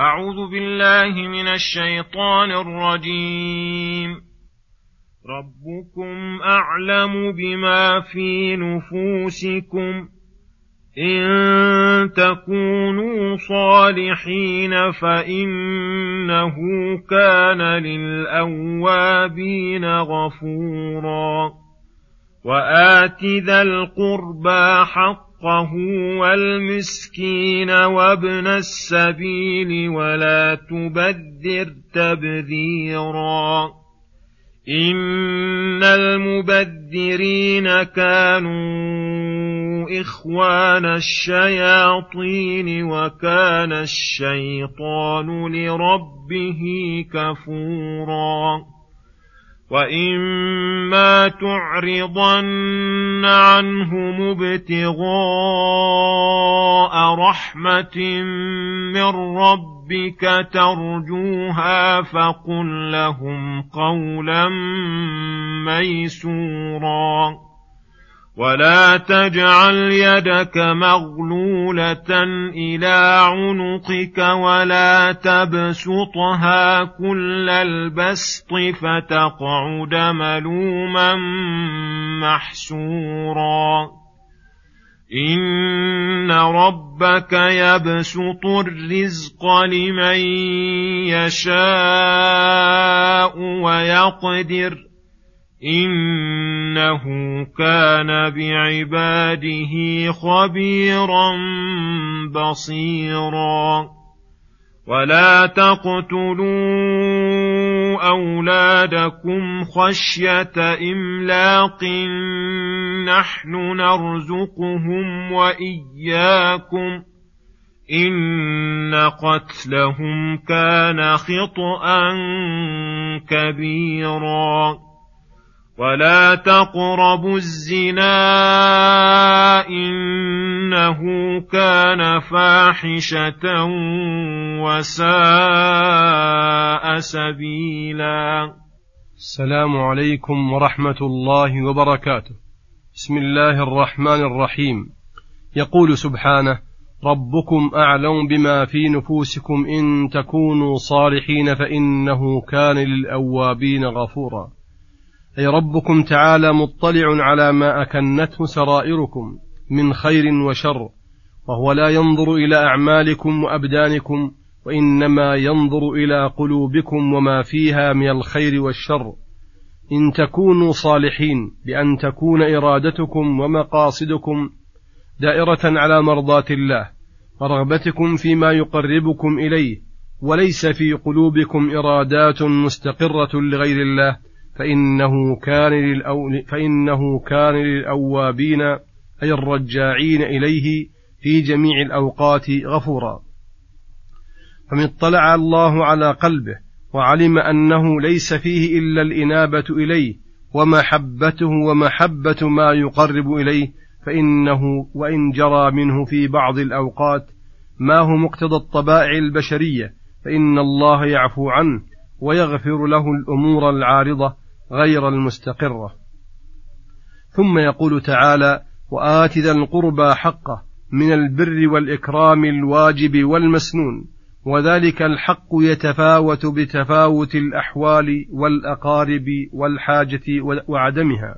أعوذ بالله من الشيطان الرجيم. ربكم أعلم بما في نفوسكم. إن تكونوا صالحين فإنه كان للأوابين غفورا. وآت ذا القربى حقه والمسكين وابن السبيل ولا تبذر تبذيرا. إن المبذرين كانوا إخوان الشياطين وكان الشيطان لربه كفورا. وإما تعرضن عنهم ابتغاء رحمة من ربك ترجوها فقل لهم قولا ميسورا ولا تجعل يدك مغلوله إلى عنقك ولا تبسطها كل البسط فتقعد ملوما محسورا ان ربك يبسط الرزق لمن يشاء ويقدر انه كان بعباده خبيرا بصيرا. ولا تقتلوا اولادكم خشيه املاق نحن نرزقهم واياكم ان قتلهم كان خطا كبيرا. ولا تقربوا الزنا انه كان فاحشه وساء سبيلا. السلام عليكم ورحمة الله وبركاته. بسم الله الرحمن الرحيم. يقول سبحانه ربكم أعلم بما في نفوسكم إن تكونوا صالحين فإنه كان للأوابين غفورا. أي ربكم تعالى مطلع على ما أكنته سرائركم من خير وشر وهو لا ينظر إلى أعمالكم وأبدانكم وإنما ينظر إلى قلوبكم وما فيها من الخير والشر. إن تكونوا صالحين بأن تكون إرادتكم ومقاصدكم دائرة على مرضاه الله ورغبتكم فيما يقربكم إليه وليس في قلوبكم إرادات مستقرة لغير الله فإنه كان للأول فإنه كان للأوابين أي الرجاعين إليه في جميع الأوقات غفورا. فمن اطلع الله على قلبه وعلم أنه ليس فيه إلا الإنابة إليه ومحبته ومحبة ما يقرب إليه فإنه وإن جرى منه في بعض الأوقات ما هو مقتضى الطبائع البشرية فإن الله يعفو عنه ويغفر له الأمور العارضة غير المستقرة. ثم يقول تعالى وآت ذا القربى حقه من البر والإكرام الواجب والمسنون وذلك الحق يتفاوت بتفاوت الأحوال والأقارب والحاجة وعدمها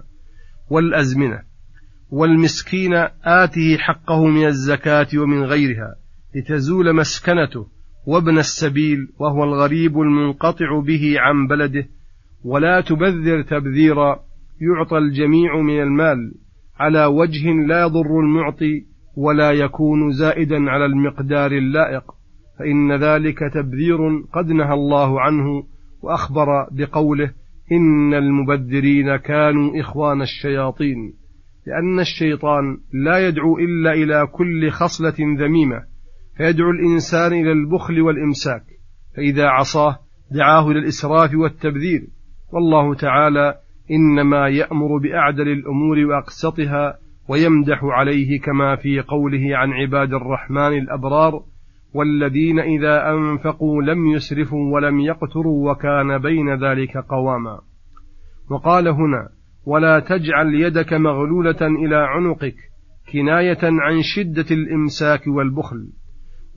والأزمنة. والمسكين آته حقه من الزكاة ومن غيرها لتزول مسكنته وابن السبيل وهو الغريب المنقطع به عن بلده ولا تبذر تبذيرا يعطى الجميع من المال. على وجه لا يضر المعطي ولا يكون زائدا على المقدار اللائق. فإن ذلك تبذير قد نهى الله عنه وأخبر بقوله إن المبذرين كانوا إخوان الشياطين. لأن الشيطان لا يدعو إلا إلى كل خصلة ذميمة فيدعو الإنسان إلى البخل والإمساك. فإذا عصاه دعاه إلى الإسراف والتبذير. والله تعالى إنما يأمر بأعدل الأمور وأقسطها ويمدح عليه كما في قوله عن عباد الرحمن الأبرار والذين إذا أنفقوا لم يسرفوا ولم يقتروا وكان بين ذلك قواما. وقال هنا ولا تجعل يدك مغلولة إلى عنقك كناية عن شدة الإمساك والبخل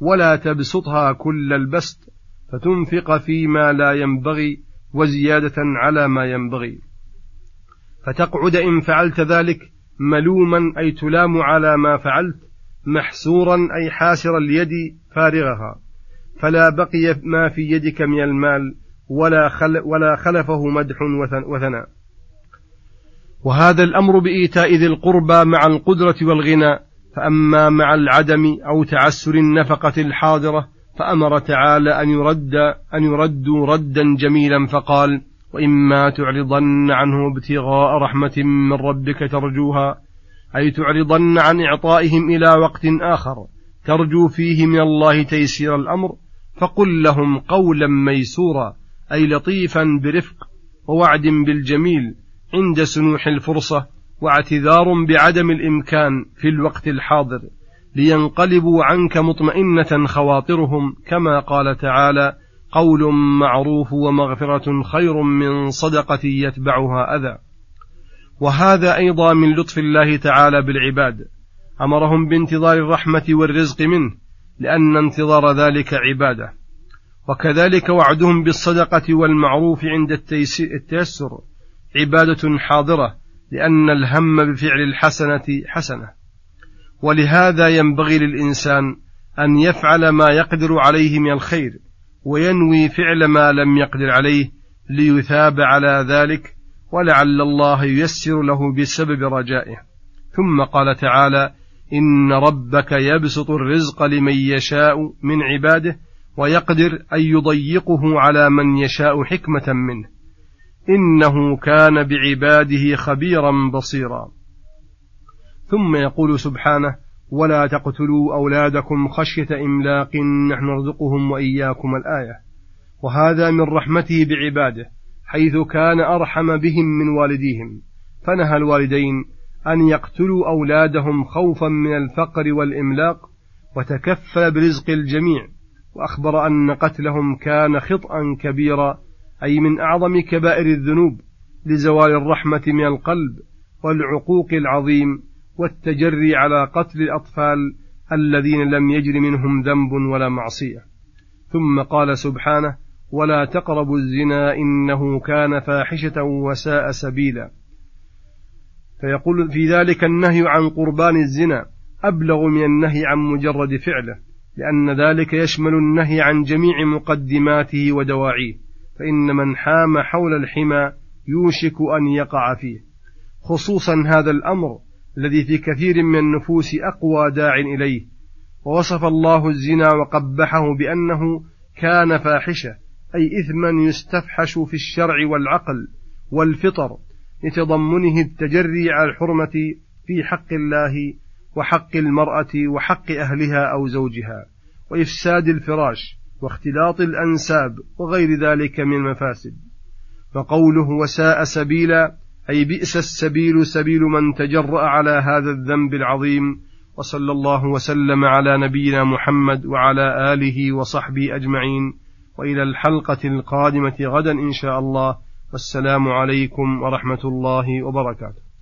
ولا تبسطها كل البسط فتنفق فيما لا ينبغي وزيادة على ما ينبغي. فتقعد إن فعلت ذلك ملوما أي تلام على ما فعلت محسورا أي حاسر اليد فارغها. فلا بقي ما في يدك من المال ولا, خل ولا خلفه مدح وثناء. وهذا الأمر بإيتاء ذي القربى مع القدرة والغنى. فأما مع العدم أو تعسر النفقة الحاضرة فأمر تعالى أن يرد أن يردوا ردا جميلا فقال: وإما تعرضن عنه ابتغاء رحمة من ربك ترجوها أي تعرضن عن إعطائهم إلى وقت آخر ترجو فيه من الله تيسير الأمر فقل لهم قولا ميسورا أي لطيفا برفق ووعد بالجميل عند سنوح الفرصة واعتذار بعدم الإمكان في الوقت الحاضر. لينقلبوا عنك مطمئنة خواطرهم كما قال تعالى قول معروف ومغفرة خير من صدقة يتبعها أذى. وهذا أيضا من لطف الله تعالى بالعباد. أمرهم بانتظار الرحمة والرزق منه لأن انتظار ذلك عبادة. وكذلك وعدهم بالصدقة والمعروف عند التيسر عبادة حاضرة لأن الهم بفعل الحسنة حسنة. ولهذا ينبغي للإنسان أن يفعل ما يقدر عليه من الخير وينوي فعل ما لم يقدر عليه ليثاب على ذلك ولعل الله ييسر له بسبب رجائه. ثم قال تعالى إن ربك يبسط الرزق لمن يشاء من عباده ويقدر أن يضيقه على من يشاء حكمة منه. إنه كان بعباده خبيرا بصيرا. ثم يقول سبحانه ولا تقتلوا أولادكم خشية إملاق نحن نرزقهم وإياكم الآية. وهذا من رحمته بعباده حيث كان أرحم بهم من والديهم. فنهى الوالدين أن يقتلوا أولادهم خوفا من الفقر والإملاق وتكفل برزق الجميع. وأخبر أن قتلهم كان خطأ كبيرا أي من أعظم كبائر الذنوب لزوال الرحمة من القلب والعقوق العظيم. والتجري على قتل الأطفال الذين لم يجر منهم ذنب ولا معصية. ثم قال سبحانه ولا تقربوا الزنا إنه كان فاحشة وساء سبيلا. فيقول في ذلك النهي عن قربان الزنا أبلغ من النهي عن مجرد فعله لأن ذلك يشمل النهي عن جميع مقدماته ودواعيه فإن من حام حول الحمى يوشك أن يقع فيه. خصوصا هذا الأمر الذي في كثير من النفوس أقوى داع إليه. ووصف الله الزنا وقبحه بأنه كان فاحشة أي إثما يستفحش في الشرع والعقل والفطر لتضمنه التجري على الحرمة في حق الله وحق المرأة وحق أهلها أو زوجها وإفساد الفراش واختلاط الأنساب وغير ذلك من المفاسد. فقوله وساء سبيلا أي بئس السبيل سبيل من تجرأ على هذا الذنب العظيم وصلى الله وسلم على نبينا محمد وعلى آله وصحبه أجمعين وإلى الحلقة القادمة غدا إن شاء الله والسلام عليكم ورحمة الله وبركاته.